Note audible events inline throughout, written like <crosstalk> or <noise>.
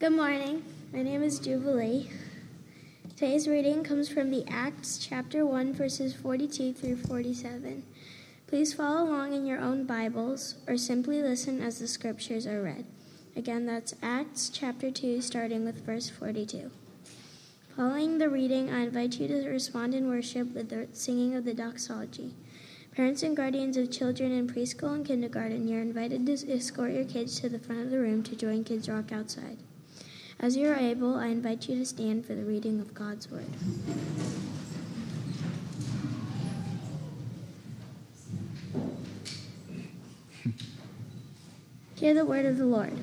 Good morning. My name is Jubilee. Today's reading comes from the Acts chapter 1 verses 42 through 47. Please follow along in your own Bibles or simply listen as the scriptures are read. Again, that's Acts chapter 2 starting with verse 42. Following the reading, I invite you to respond in worship with the singing of the doxology. Parents and guardians of children in preschool and kindergarten, you're invited to escort your kids to the front of the room to join Kids Rock outside. As you are able, I invite you to stand for the reading of God's Word. <laughs> Hear the word of the Lord.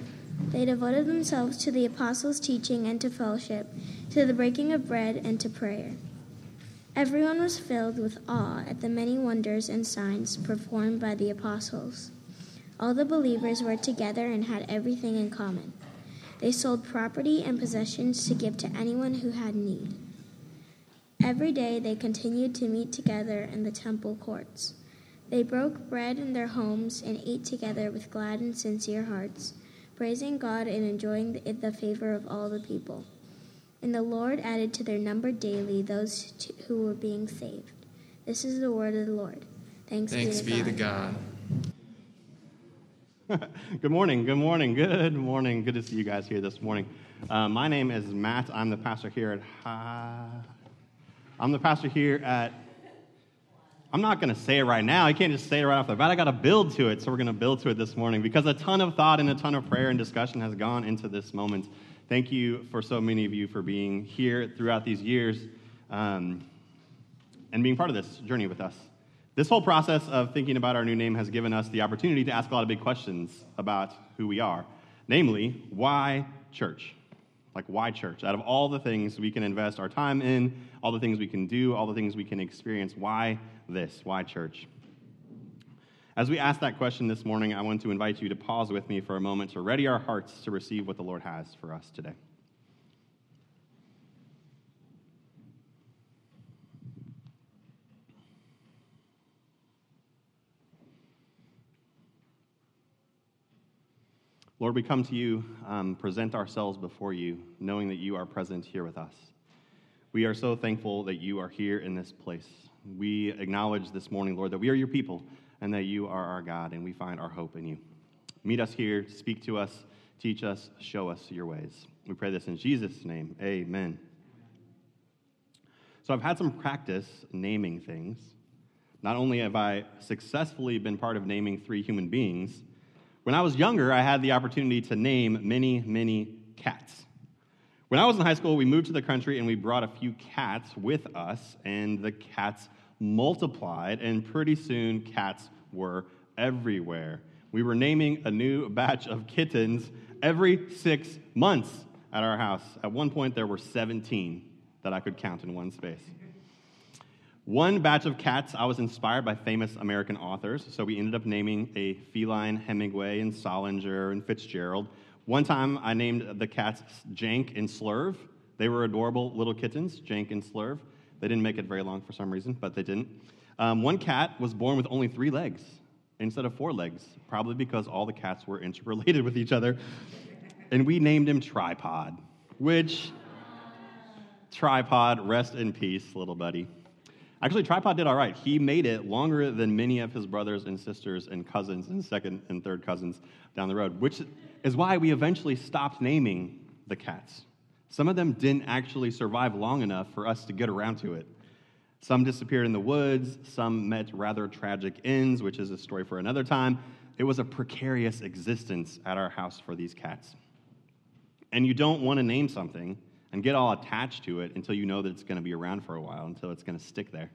They devoted themselves to the apostles' teaching and to fellowship, to the breaking of bread and to prayer. Everyone was filled with awe at the many wonders and signs performed by the apostles. All the believers were together and had everything in common. They sold property and possessions to give to anyone who had need. Every day they continued to meet together in the temple courts. They broke bread in their homes and ate together with glad and sincere hearts, praising God and enjoying the, the favor of all the people. And the Lord added to their number daily those who were being saved. This is the word of the Lord. Thanks, Thanks be, to God. God. <laughs> good morning. Good morning. Good morning. Good to see you guys here this morning. Uh, my name is Matt. I'm the pastor here at. I'm the pastor here at. I'm not going to say it right now. I can't just say it right off the bat. I got to build to it. So we're going to build to it this morning because a ton of thought and a ton of prayer and discussion has gone into this moment. Thank you for so many of you for being here throughout these years um, and being part of this journey with us. This whole process of thinking about our new name has given us the opportunity to ask a lot of big questions about who we are. Namely, why church? Like, why church? Out of all the things we can invest our time in, all the things we can do, all the things we can experience, why this? Why church? As we ask that question this morning, I want to invite you to pause with me for a moment to ready our hearts to receive what the Lord has for us today. Lord, we come to you, um, present ourselves before you, knowing that you are present here with us. We are so thankful that you are here in this place. We acknowledge this morning, Lord, that we are your people and that you are our God, and we find our hope in you. Meet us here, speak to us, teach us, show us your ways. We pray this in Jesus' name. Amen. So I've had some practice naming things. Not only have I successfully been part of naming three human beings, when I was younger, I had the opportunity to name many, many cats. When I was in high school, we moved to the country and we brought a few cats with us, and the cats multiplied, and pretty soon cats were everywhere. We were naming a new batch of kittens every six months at our house. At one point, there were 17 that I could count in one space. One batch of cats, I was inspired by famous American authors, so we ended up naming a feline Hemingway and Salinger and Fitzgerald. One time, I named the cats Jank and Slurve. They were adorable little kittens, Jank and Slurve. They didn't make it very long for some reason, but they didn't. Um, one cat was born with only three legs instead of four legs, probably because all the cats were <laughs> interrelated with each other. And we named him Tripod, which, Tripod, rest in peace, little buddy. Actually, Tripod did all right. He made it longer than many of his brothers and sisters and cousins and second and third cousins down the road, which is why we eventually stopped naming the cats. Some of them didn't actually survive long enough for us to get around to it. Some disappeared in the woods, some met rather tragic ends, which is a story for another time. It was a precarious existence at our house for these cats. And you don't want to name something and get all attached to it until you know that it's going to be around for a while, until it's going to stick there.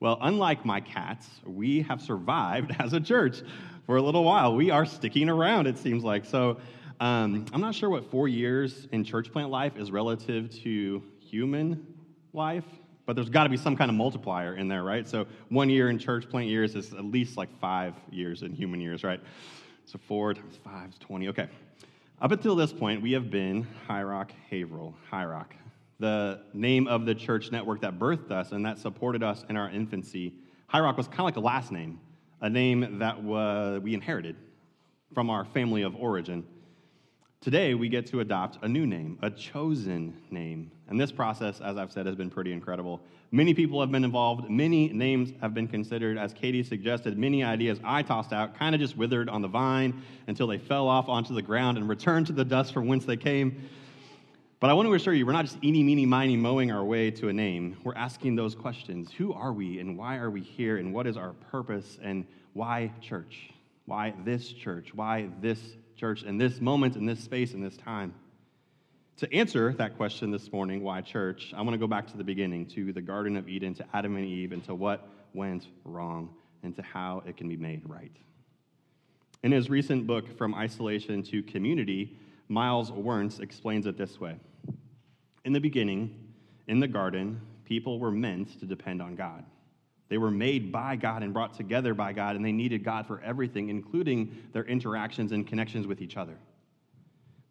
Well, unlike my cats, we have survived <laughs> as a church for a little while. We are sticking around, it seems like. So um, I'm not sure what four years in church plant life is relative to human life, but there's got to be some kind of multiplier in there, right? So one year in church plant years is at least like five years in human years, right? So four times five is 20. Okay. Up until this point, we have been High Rock Haverhill, High Rock, the name of the church network that birthed us and that supported us in our infancy. High Rock was kind of like a last name, a name that we inherited from our family of origin. Today, we get to adopt a new name, a chosen name. And this process, as I've said, has been pretty incredible. Many people have been involved, many names have been considered. As Katie suggested, many ideas I tossed out kind of just withered on the vine until they fell off onto the ground and returned to the dust from whence they came. But I want to assure you, we're not just eeny, meeny, miny mowing our way to a name. We're asking those questions Who are we, and why are we here, and what is our purpose, and why church? Why this church? Why this church in this moment, in this space, in this time? To answer that question this morning, why church, I want to go back to the beginning, to the Garden of Eden, to Adam and Eve, and to what went wrong, and to how it can be made right. In his recent book, From Isolation to Community, Miles Werntz explains it this way In the beginning, in the garden, people were meant to depend on God. They were made by God and brought together by God, and they needed God for everything, including their interactions and connections with each other.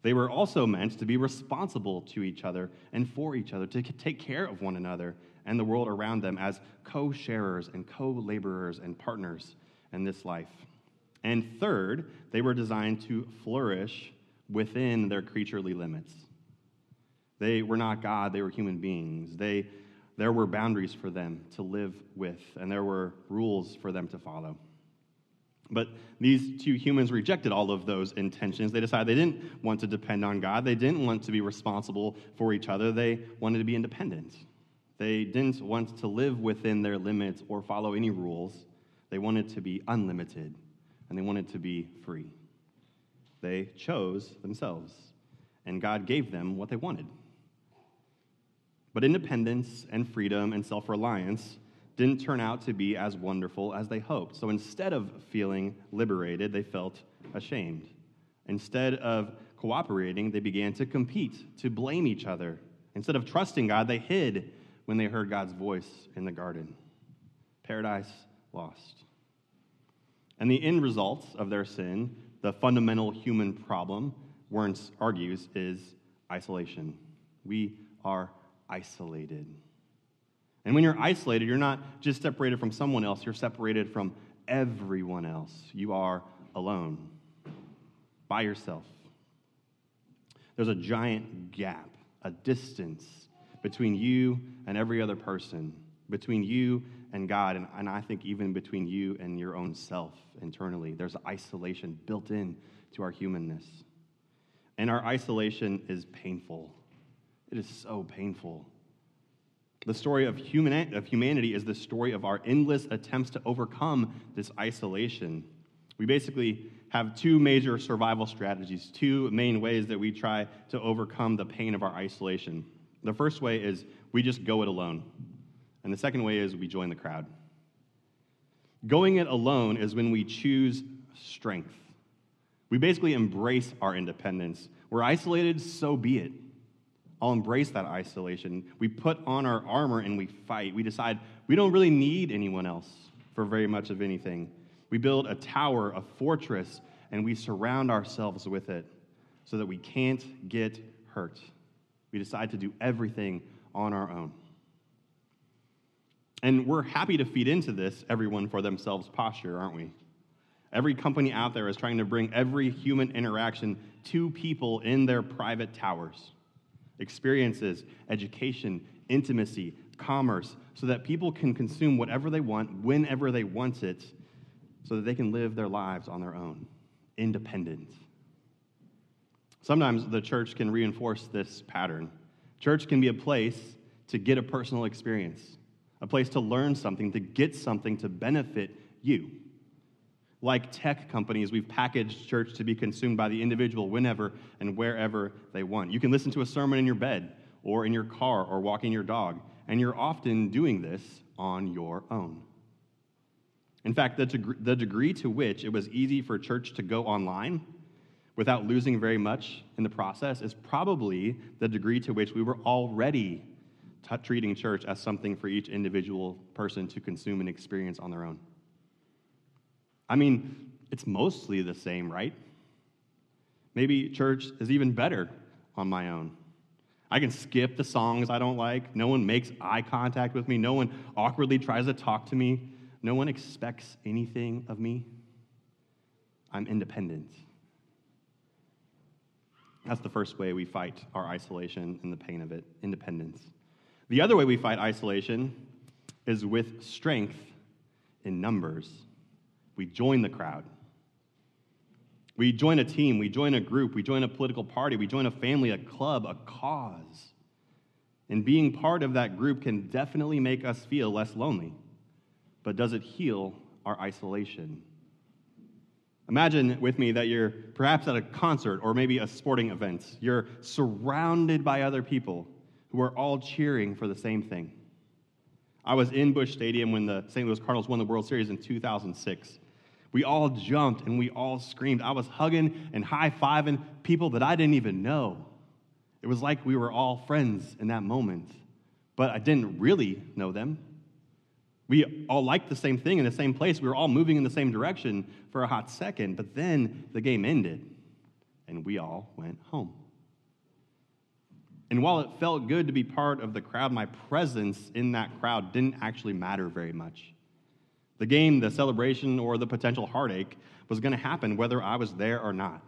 They were also meant to be responsible to each other and for each other, to take care of one another and the world around them as co sharers and co laborers and partners in this life. And third, they were designed to flourish within their creaturely limits. They were not God, they were human beings. They there were boundaries for them to live with, and there were rules for them to follow. But these two humans rejected all of those intentions. They decided they didn't want to depend on God. They didn't want to be responsible for each other. They wanted to be independent. They didn't want to live within their limits or follow any rules. They wanted to be unlimited, and they wanted to be free. They chose themselves, and God gave them what they wanted. But independence and freedom and self reliance didn't turn out to be as wonderful as they hoped. So instead of feeling liberated, they felt ashamed. Instead of cooperating, they began to compete, to blame each other. Instead of trusting God, they hid when they heard God's voice in the garden. Paradise lost. And the end result of their sin, the fundamental human problem, Werntz argues, is isolation. We are isolated. And when you're isolated, you're not just separated from someone else, you're separated from everyone else. You are alone, by yourself. There's a giant gap, a distance between you and every other person, between you and God, and, and I think even between you and your own self internally. There's isolation built in to our humanness. And our isolation is painful. It is so painful. The story of, human, of humanity is the story of our endless attempts to overcome this isolation. We basically have two major survival strategies, two main ways that we try to overcome the pain of our isolation. The first way is we just go it alone, and the second way is we join the crowd. Going it alone is when we choose strength. We basically embrace our independence. We're isolated, so be it. I'll embrace that isolation. We put on our armor and we fight. We decide we don't really need anyone else for very much of anything. We build a tower, a fortress, and we surround ourselves with it so that we can't get hurt. We decide to do everything on our own. And we're happy to feed into this everyone for themselves posture, aren't we? Every company out there is trying to bring every human interaction to people in their private towers experiences, education, intimacy, commerce, so that people can consume whatever they want, whenever they want it, so that they can live their lives on their own, independent. Sometimes the church can reinforce this pattern. Church can be a place to get a personal experience, a place to learn something, to get something to benefit you like tech companies, we've packaged church to be consumed by the individual whenever and wherever they want. You can listen to a sermon in your bed or in your car or walking your dog, and you're often doing this on your own. In fact, the, deg- the degree to which it was easy for church to go online without losing very much in the process is probably the degree to which we were already t- treating church as something for each individual person to consume and experience on their own. I mean, it's mostly the same, right? Maybe church is even better on my own. I can skip the songs I don't like. No one makes eye contact with me. No one awkwardly tries to talk to me. No one expects anything of me. I'm independent. That's the first way we fight our isolation and the pain of it independence. The other way we fight isolation is with strength in numbers. We join the crowd. We join a team, we join a group, we join a political party, we join a family, a club, a cause. And being part of that group can definitely make us feel less lonely. But does it heal our isolation? Imagine with me that you're perhaps at a concert or maybe a sporting event. You're surrounded by other people who are all cheering for the same thing. I was in Busch Stadium when the St. Louis Cardinals won the World Series in 2006. We all jumped and we all screamed. I was hugging and high fiving people that I didn't even know. It was like we were all friends in that moment, but I didn't really know them. We all liked the same thing in the same place. We were all moving in the same direction for a hot second, but then the game ended and we all went home. And while it felt good to be part of the crowd, my presence in that crowd didn't actually matter very much. The game, the celebration, or the potential heartache was going to happen whether I was there or not.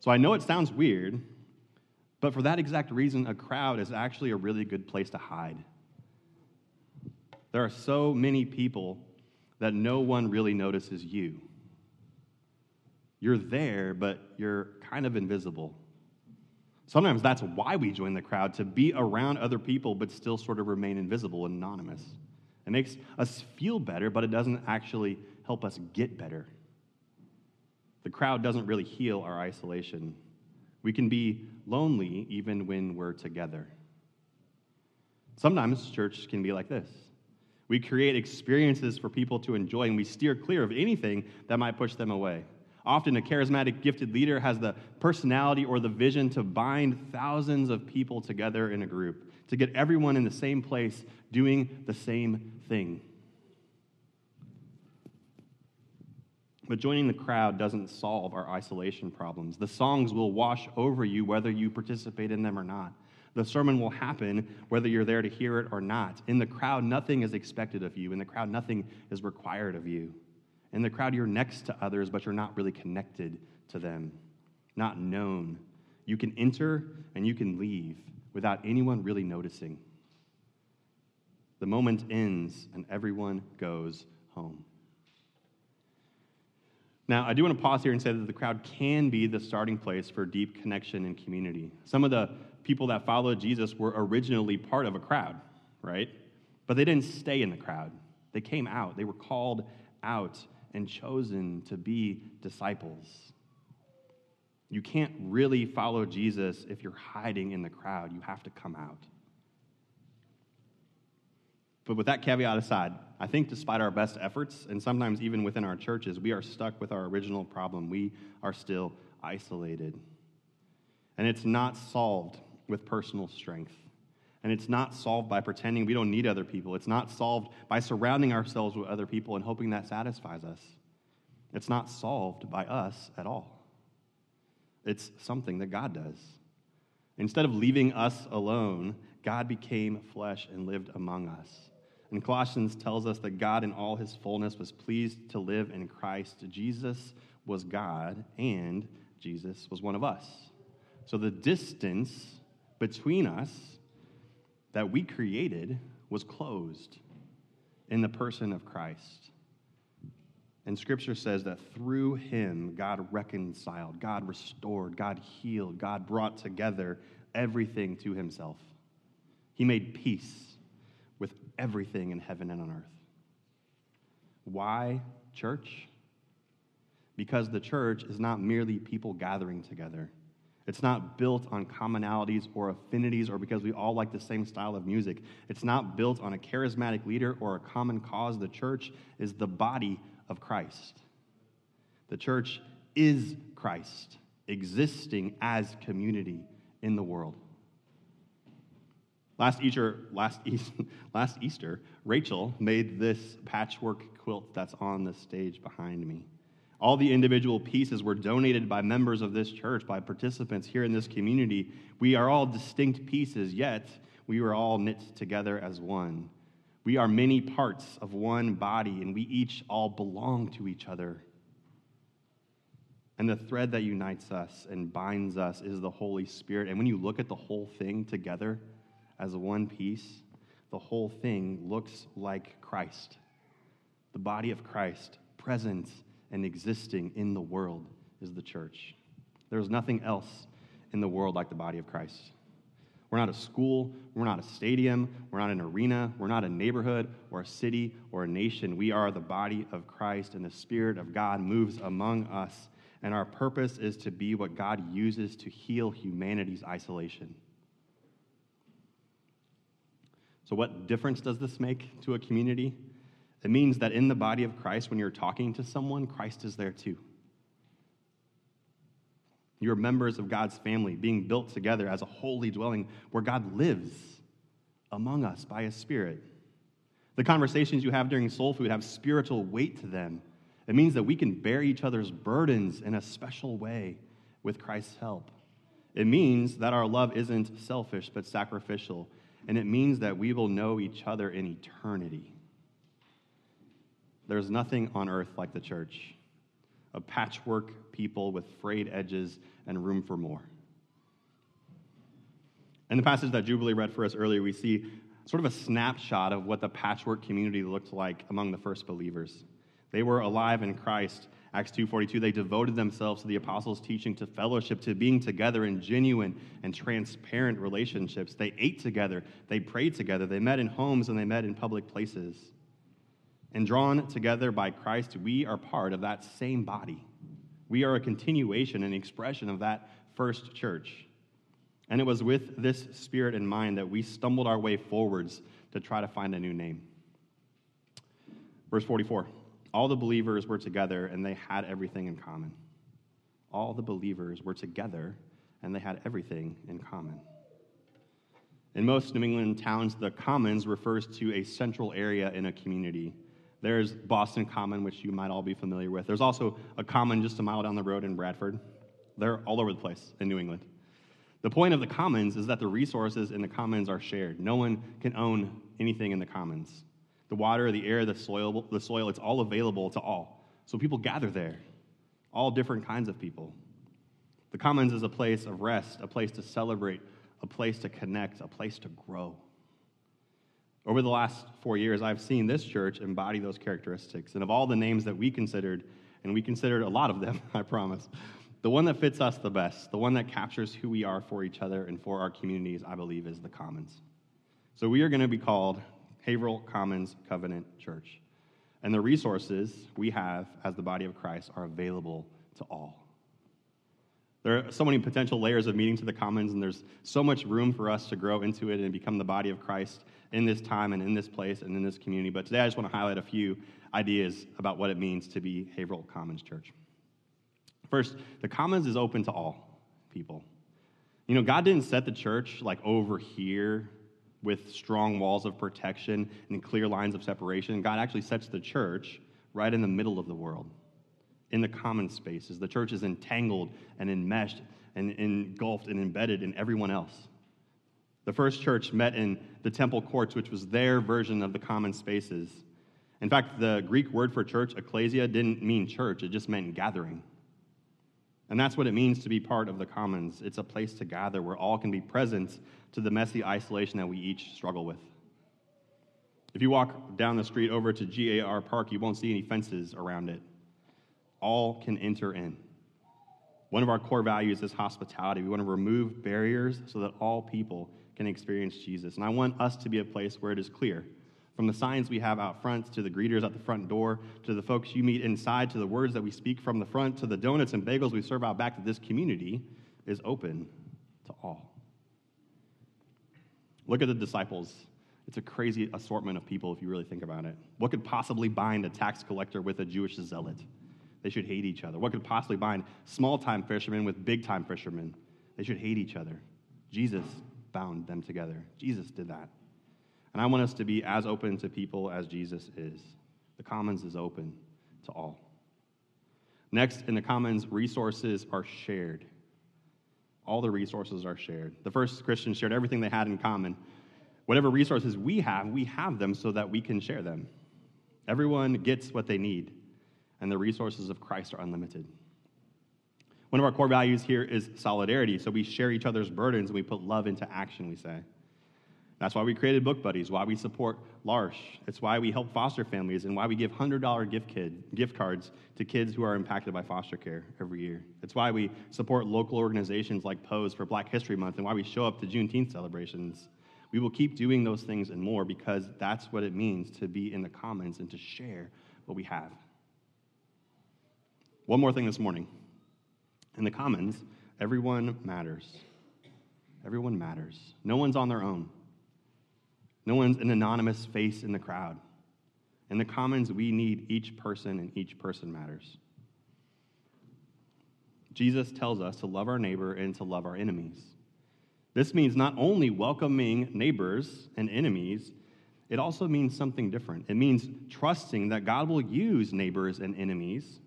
So I know it sounds weird, but for that exact reason, a crowd is actually a really good place to hide. There are so many people that no one really notices you. You're there, but you're kind of invisible. Sometimes that's why we join the crowd, to be around other people, but still sort of remain invisible and anonymous. It makes us feel better, but it doesn't actually help us get better. The crowd doesn't really heal our isolation. We can be lonely even when we're together. Sometimes church can be like this. We create experiences for people to enjoy, and we steer clear of anything that might push them away. Often, a charismatic, gifted leader has the personality or the vision to bind thousands of people together in a group, to get everyone in the same place doing the same thing. But joining the crowd doesn't solve our isolation problems. The songs will wash over you whether you participate in them or not. The sermon will happen whether you're there to hear it or not. In the crowd, nothing is expected of you. In the crowd, nothing is required of you. In the crowd, you're next to others, but you're not really connected to them, not known. You can enter and you can leave without anyone really noticing. The moment ends and everyone goes home. Now, I do want to pause here and say that the crowd can be the starting place for deep connection and community. Some of the people that followed Jesus were originally part of a crowd, right? But they didn't stay in the crowd. They came out. They were called out and chosen to be disciples. You can't really follow Jesus if you're hiding in the crowd. You have to come out. But with that caveat aside, I think despite our best efforts, and sometimes even within our churches, we are stuck with our original problem. We are still isolated. And it's not solved with personal strength. And it's not solved by pretending we don't need other people. It's not solved by surrounding ourselves with other people and hoping that satisfies us. It's not solved by us at all. It's something that God does. Instead of leaving us alone, God became flesh and lived among us. And Colossians tells us that God, in all his fullness, was pleased to live in Christ. Jesus was God, and Jesus was one of us. So the distance between us that we created was closed in the person of Christ. And scripture says that through him, God reconciled, God restored, God healed, God brought together everything to himself. He made peace everything in heaven and on earth. Why church? Because the church is not merely people gathering together. It's not built on commonalities or affinities or because we all like the same style of music. It's not built on a charismatic leader or a common cause. The church is the body of Christ. The church is Christ, existing as community in the world. Last Easter, last, <laughs> last Easter, Rachel made this patchwork quilt that's on the stage behind me. All the individual pieces were donated by members of this church, by participants here in this community. We are all distinct pieces, yet we are all knit together as one. We are many parts of one body, and we each all belong to each other. And the thread that unites us and binds us is the Holy Spirit. And when you look at the whole thing together as one piece, the whole thing looks like Christ. The body of Christ, present and existing in the world, is the church. There's nothing else in the world like the body of Christ. We're not a school, we're not a stadium, we're not an arena, we're not a neighborhood or a city or a nation. We are the body of Christ, and the Spirit of God moves among us. And our purpose is to be what God uses to heal humanity's isolation. So, what difference does this make to a community? It means that in the body of Christ, when you're talking to someone, Christ is there too. You're members of God's family, being built together as a holy dwelling where God lives among us by His Spirit. The conversations you have during soul food have spiritual weight to them. It means that we can bear each other's burdens in a special way with Christ's help. It means that our love isn't selfish but sacrificial. And it means that we will know each other in eternity. There's nothing on earth like the church a patchwork people with frayed edges and room for more. In the passage that Jubilee read for us earlier, we see sort of a snapshot of what the patchwork community looked like among the first believers. They were alive in Christ. Acts 2:42 they devoted themselves to the apostles' teaching, to fellowship, to being together in genuine and transparent relationships. They ate together, they prayed together, they met in homes and they met in public places. And drawn together by Christ, we are part of that same body. We are a continuation and expression of that first church. And it was with this spirit in mind that we stumbled our way forwards to try to find a new name. Verse 44 All the believers were together and they had everything in common. All the believers were together and they had everything in common. In most New England towns, the commons refers to a central area in a community there's Boston Common, which you might all be familiar with. There's also a common just a mile down the road in Bradford. They're all over the place in New England. The point of the commons is that the resources in the commons are shared. No one can own anything in the commons. The water, the air, the soil, the soil, it's all available to all. So people gather there, all different kinds of people. The commons is a place of rest, a place to celebrate, a place to connect, a place to grow. Over the last four years, I've seen this church embody those characteristics. And of all the names that we considered, and we considered a lot of them, <laughs> I promise, the one that fits us the best, the one that captures who we are for each other and for our communities, I believe, is the Commons. So we are going to be called Haverhill Commons Covenant Church. And the resources we have as the body of Christ are available to all. There are so many potential layers of meeting to the commons, and there's so much room for us to grow into it and become the body of Christ in this time and in this place and in this community. But today I just want to highlight a few ideas about what it means to be Haverhill Commons Church. First, the Commons is open to all people. You know, God didn't set the church like over here with strong walls of protection and clear lines of separation. God actually sets the church right in the middle of the world, in the common spaces. The church is entangled and enmeshed and engulfed and embedded in everyone else. The first church met in the temple courts, which was their version of the common spaces. In fact, the Greek word for church, ecclesia, didn't mean church, it just meant gathering. And that's what it means to be part of the commons. It's a place to gather where all can be present to the messy isolation that we each struggle with. If you walk down the street over to GAR Park, you won't see any fences around it. All can enter in. One of our core values is hospitality. We want to remove barriers so that all people can experience Jesus. And I want us to be a place where it is clear from the signs we have out front to the greeters at the front door to the folks you meet inside to the words that we speak from the front to the donuts and bagels we serve out back to this community is open to all. Look at the disciples. It's a crazy assortment of people if you really think about it. What could possibly bind a tax collector with a Jewish zealot? They should hate each other. What could possibly bind small time fishermen with big time fishermen? They should hate each other. Jesus bound them together. Jesus did that. And I want us to be as open to people as Jesus is. The Commons is open to all. Next, in the Commons, resources are shared. All the resources are shared. The first Christians shared everything they had in common. Whatever resources we have, we have them so that we can share them. Everyone gets what they need, and the resources of Christ are unlimited. One of our core values here is solidarity. So we share each other's burdens and we put love into action, we say. That's why we created Book Buddies, why we support L'Arche. It's why we help foster families and why we give $100 gift, kid, gift cards to kids who are impacted by foster care every year. It's why we support local organizations like Pose for Black History Month and why we show up to Juneteenth celebrations. We will keep doing those things and more because that's what it means to be in the commons and to share what we have. One more thing this morning. In the commons, everyone matters. Everyone matters. No one's on their own. No one's an anonymous face in the crowd. In the commons, we need each person, and each person matters. Jesus tells us to love our neighbor and to love our enemies. This means not only welcoming neighbors and enemies, it also means something different. It means trusting that God will use neighbors and enemies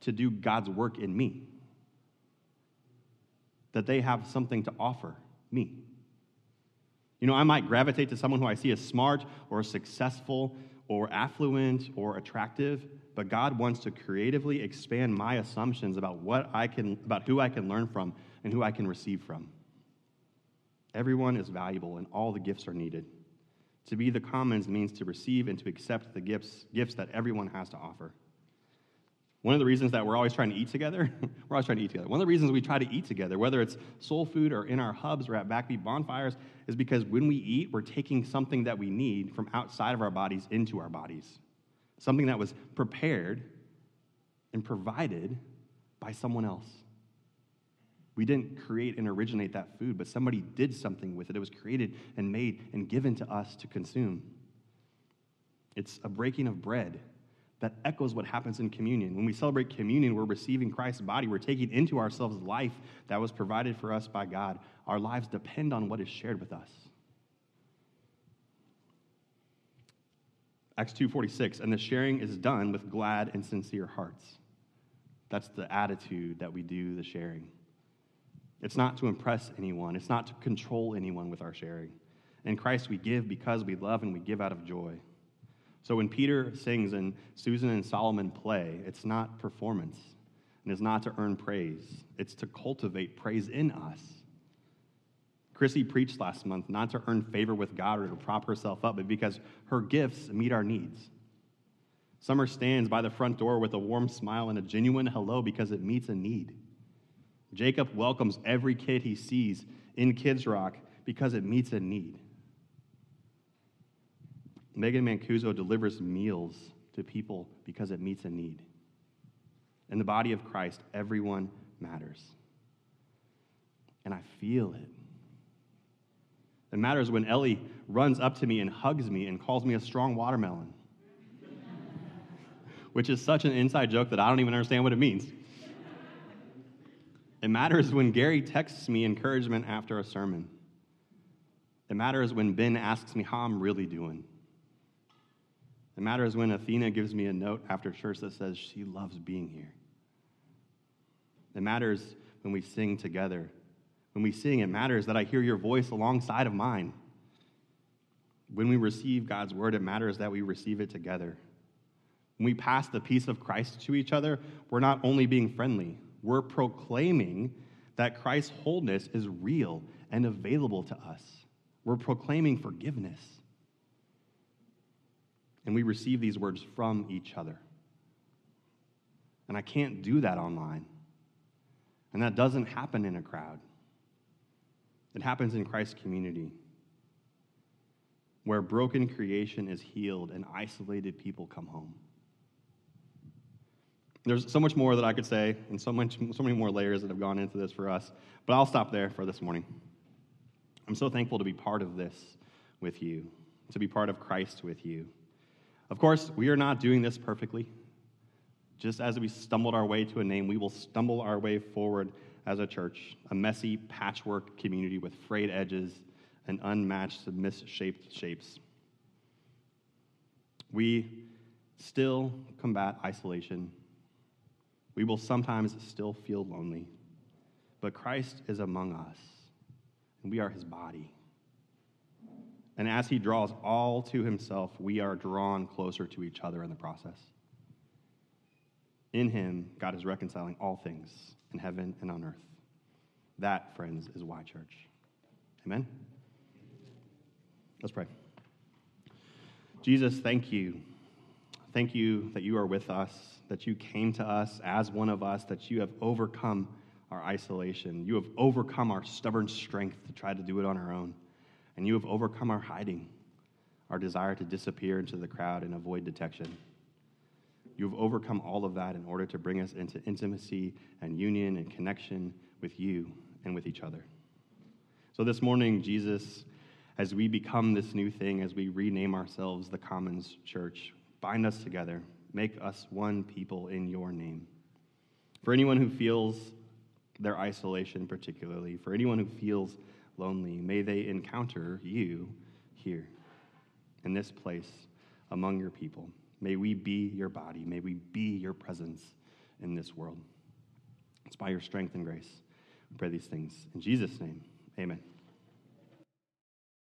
to do God's work in me, that they have something to offer me. You know, I might gravitate to someone who I see as smart or successful or affluent or attractive, but God wants to creatively expand my assumptions about what I can about who I can learn from and who I can receive from. Everyone is valuable and all the gifts are needed. To be the commons means to receive and to accept the gifts, gifts that everyone has to offer. One of the reasons that we're always trying to eat together, <laughs> we're always trying to eat together. One of the reasons we try to eat together, whether it's soul food or in our hubs or at backbeat bonfires, is because when we eat, we're taking something that we need from outside of our bodies into our bodies. Something that was prepared and provided by someone else. We didn't create and originate that food, but somebody did something with it. It was created and made and given to us to consume. It's a breaking of bread that echoes what happens in communion. When we celebrate communion, we're receiving Christ's body. We're taking into ourselves life that was provided for us by God. Our lives depend on what is shared with us. Acts 2:46 and the sharing is done with glad and sincere hearts. That's the attitude that we do the sharing. It's not to impress anyone. It's not to control anyone with our sharing. In Christ we give because we love and we give out of joy. So when Peter sings and Susan and Solomon play, it's not performance and it's not to earn praise, it's to cultivate praise in us. Chrissy preached last month not to earn favor with God or to prop herself up, but because her gifts meet our needs. Summer stands by the front door with a warm smile and a genuine hello because it meets a need. Jacob welcomes every kid he sees in Kids Rock because it meets a need. Megan Mancuso delivers meals to people because it meets a need. In the body of Christ, everyone matters. And I feel it. It matters when Ellie runs up to me and hugs me and calls me a strong watermelon, <laughs> which is such an inside joke that I don't even understand what it means. It matters when Gary texts me encouragement after a sermon. It matters when Ben asks me how I'm really doing. It matters when Athena gives me a note after church that says she loves being here. It matters when we sing together. When we sing, it matters that I hear your voice alongside of mine. When we receive God's word, it matters that we receive it together. When we pass the peace of Christ to each other, we're not only being friendly, we're proclaiming that Christ's wholeness is real and available to us. We're proclaiming forgiveness and we receive these words from each other. And I can't do that online. And that doesn't happen in a crowd. It happens in Christ's community, where broken creation is healed and isolated people come home. There's so much more that I could say, and so, much, so many more layers that have gone into this for us, but I'll stop there for this morning. I'm so thankful to be part of this with you, to be part of Christ with you. Of course, we are not doing this perfectly. Just as we stumbled our way to a name, we will stumble our way forward as a church, a messy patchwork community with frayed edges and unmatched, misshaped shapes. We still combat isolation. We will sometimes still feel lonely. But Christ is among us, and we are his body. And as he draws all to himself, we are drawn closer to each other in the process. In him, God is reconciling all things, in heaven and on earth. That, friends, is why church. Amen? Let's pray. Jesus, thank you. Thank you that you are with us, that you came to us as one of us, that you have overcome our isolation. You have overcome our stubborn strength to try to do it on our own. And you have overcome our hiding, our desire to disappear into the crowd and avoid detection. You have overcome all of that in order to bring us into intimacy and union and connection with you and with each other. So this morning, Jesus, as we become this new thing, as we rename ourselves the Commons Church, bind us together, make us one people in your name. For anyone who feels their isolation, particularly, for anyone who feels lonely, may they encounter you here in this place among your people. May we be your body. May we be your presence in this world. It's by your strength and grace. We pray these things. In Jesus' name, amen.